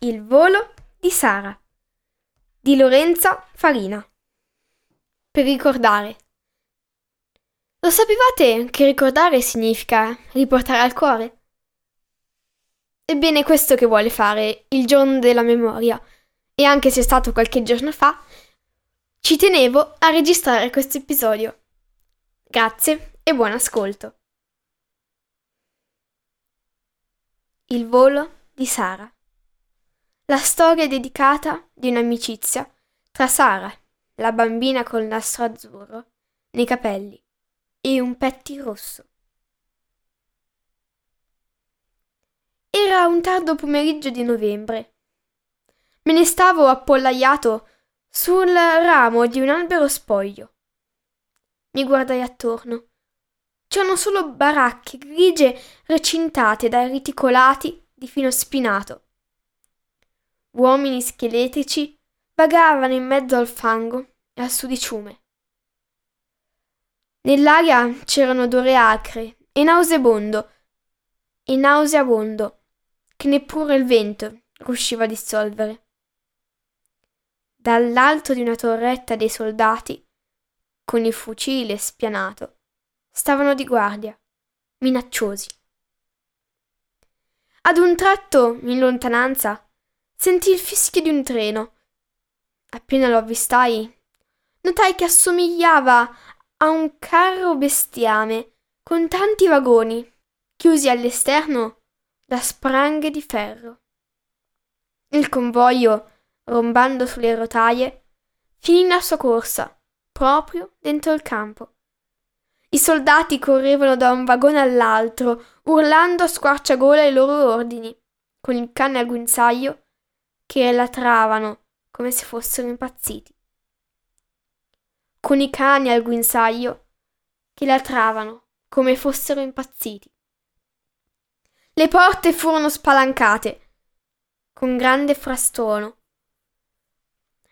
Il volo di Sara di Lorenza Farina. Per ricordare. Lo sapevate che ricordare significa riportare al cuore? Ebbene, questo che vuole fare il giorno della memoria. E anche se è stato qualche giorno fa, ci tenevo a registrare questo episodio. Grazie e buon ascolto. Il volo di Sara. La storia dedicata di un'amicizia tra Sara, la bambina col nastro azzurro nei capelli, e un Petty rosso. Era un tardo pomeriggio di novembre. Me ne stavo appollaiato sul ramo di un albero spoglio. Mi guardai attorno C'erano solo baracche grigie recintate da reticolati di fino spinato. Uomini scheletrici vagavano in mezzo al fango e al sudiciume. Nell'aria c'era un odore acre e nauseabondo, e nauseabondo, che neppure il vento riusciva a dissolvere. Dall'alto di una torretta dei soldati, con il fucile spianato, stavano di guardia, minacciosi. Ad un tratto, in lontananza, sentii il fischio di un treno. Appena lo avvistai, notai che assomigliava a un carro bestiame con tanti vagoni, chiusi all'esterno da spranghe di ferro. Il convoglio, rombando sulle rotaie, finì la sua corsa proprio dentro il campo. I soldati correvano da un vagone all'altro, urlando a squarciagola i loro ordini, con il cane al guinzaglio che latravano come se fossero impazziti. Con i cani al guinzaglio che latravano come fossero impazziti. Le porte furono spalancate con grande frastuono.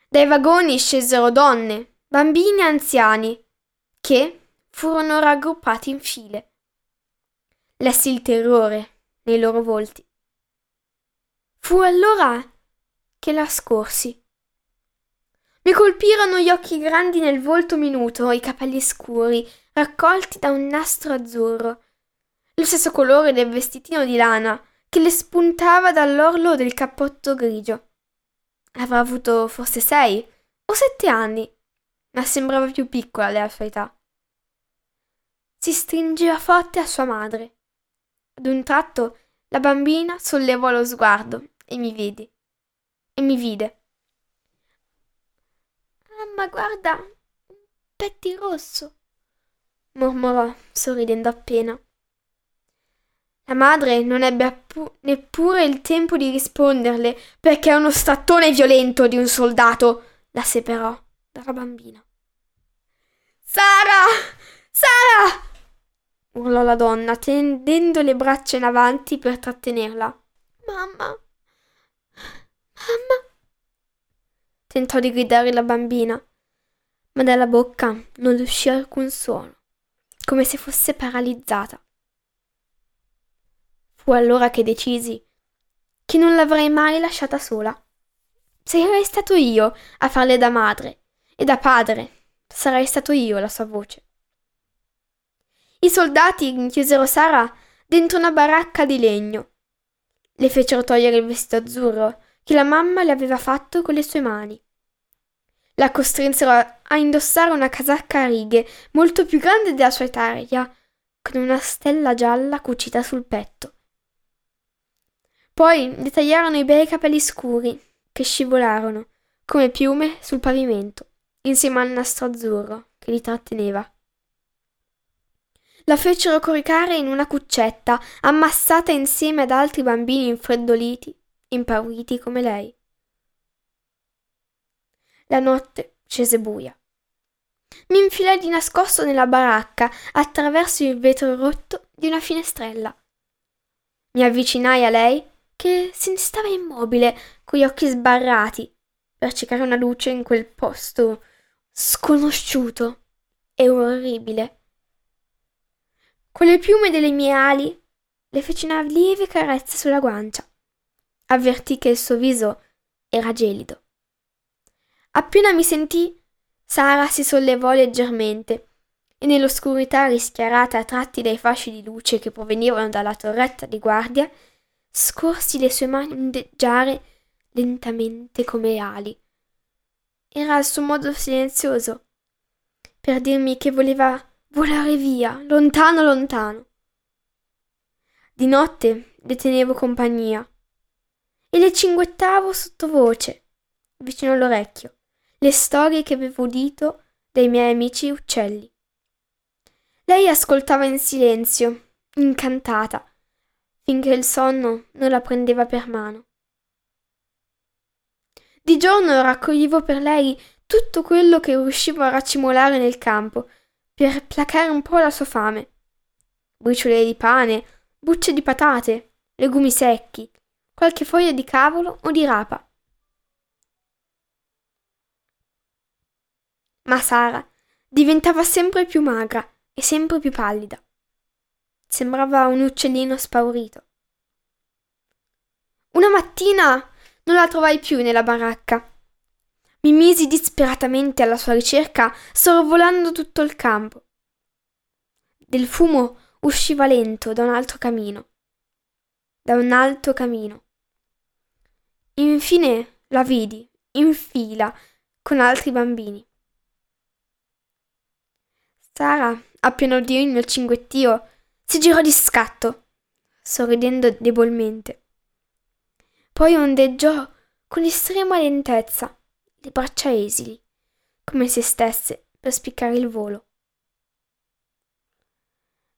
Dai vagoni scesero donne, bambini e anziani che, furono raggruppati in file. Lessi il terrore nei loro volti. Fu allora che la scorsi. Mi colpirono gli occhi grandi nel volto minuto, i capelli scuri, raccolti da un nastro azzurro, lo stesso colore del vestitino di lana che le spuntava dall'orlo del cappotto grigio. Avrà avuto forse sei o sette anni, ma sembrava più piccola della sua età si stringeva forte a sua madre. Ad un tratto la bambina sollevò lo sguardo e mi vide. E mi vide. Mamma, guarda, un petti rosso, mormorò, sorridendo appena. La madre non ebbe appu- neppure il tempo di risponderle perché uno strattone violento di un soldato la separò dalla bambina. Sara! Sara! urlò la donna, tendendo le braccia in avanti per trattenerla. Mamma. Mamma. Tentò di gridare la bambina, ma dalla bocca non uscì alcun suono, come se fosse paralizzata. Fu allora che decisi che non l'avrei mai lasciata sola. Sarei stato io a farle da madre e da padre sarei stato io la sua voce. I soldati chiusero Sara dentro una baracca di legno. Le fecero togliere il vestito azzurro, che la mamma le aveva fatto con le sue mani. La costrinsero a indossare una casacca a righe molto più grande della sua taglia, con una stella gialla cucita sul petto. Poi le tagliarono i bei capelli scuri, che scivolarono, come piume, sul pavimento, insieme al nastro azzurro che li tratteneva. La fecero coricare in una cuccetta, ammassata insieme ad altri bambini infreddoliti, impauriti come lei. La notte scese buia. Mi infilai di nascosto nella baracca attraverso il vetro rotto di una finestrella. Mi avvicinai a lei che se ne stava immobile, con gli occhi sbarrati, per cercare una luce in quel posto sconosciuto e orribile. Con le piume delle mie ali le feci una lieve carezza sulla guancia. Avvertì che il suo viso era gelido. Appena mi sentì, Sara si sollevò leggermente e nell'oscurità rischiarata a tratti dai fasci di luce che provenivano dalla torretta di guardia, scorsi le sue mani ondeggiare lentamente come ali. Era il suo modo silenzioso per dirmi che voleva volare via, lontano, lontano. Di notte le tenevo compagnia e le cinguettavo sottovoce, vicino all'orecchio le storie che avevo udito dai miei amici uccelli. Lei ascoltava in silenzio, incantata, finché il sonno non la prendeva per mano. Di giorno raccoglievo per lei tutto quello che riuscivo a racimolare nel campo, per placare un po' la sua fame. Briciole di pane, bucce di patate, legumi secchi, qualche foglia di cavolo o di rapa. ma Sara diventava sempre più magra e sempre più pallida. Sembrava un uccellino spaurito. Una mattina non la trovai più nella baracca. Mi misi disperatamente alla sua ricerca, sorvolando tutto il campo. Del fumo usciva lento da un altro camino. Da un altro camino. Infine la vidi, in fila, con altri bambini. Sara, appena udì il cinguettio, si girò di scatto, sorridendo debolmente. Poi ondeggiò con estrema lentezza, le braccia esili, come se stesse per spiccare il volo.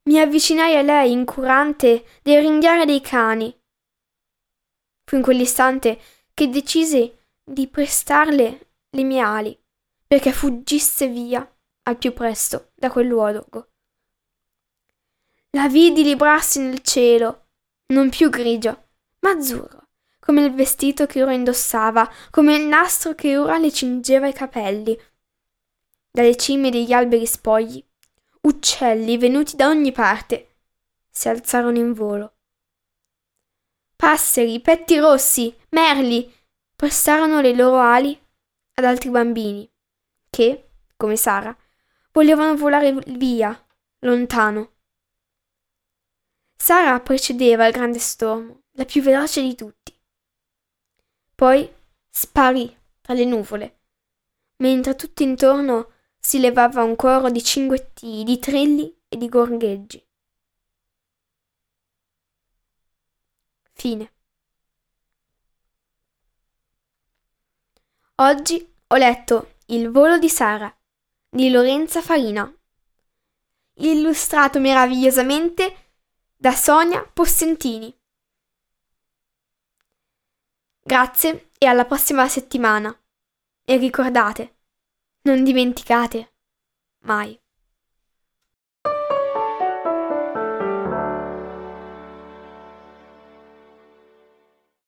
Mi avvicinai a lei incurante del ringhiare dei cani. Fu in quell'istante che decisi di prestarle le mie ali perché fuggisse via al più presto da quel luogo. La vidi librarsi nel cielo, non più grigio, ma azzurro, come il vestito che ora indossava, come il nastro che ora le cingeva i capelli. Dalle cime degli alberi spogli, uccelli venuti da ogni parte si alzarono in volo. Passeri, petti rossi, merli prestarono le loro ali ad altri bambini che, come Sara, volevano volare via, lontano. Sara precedeva il grande stormo, la più veloce di tutti. Poi sparì tra le nuvole, mentre tutto intorno si levava un coro di cinguettii, di trilli e di gorgheggi. Fine. Oggi ho letto Il volo di Sara di Lorenza Farina. Illustrato meravigliosamente da Sonia Possentini. Grazie e alla prossima settimana. E ricordate, non dimenticate mai.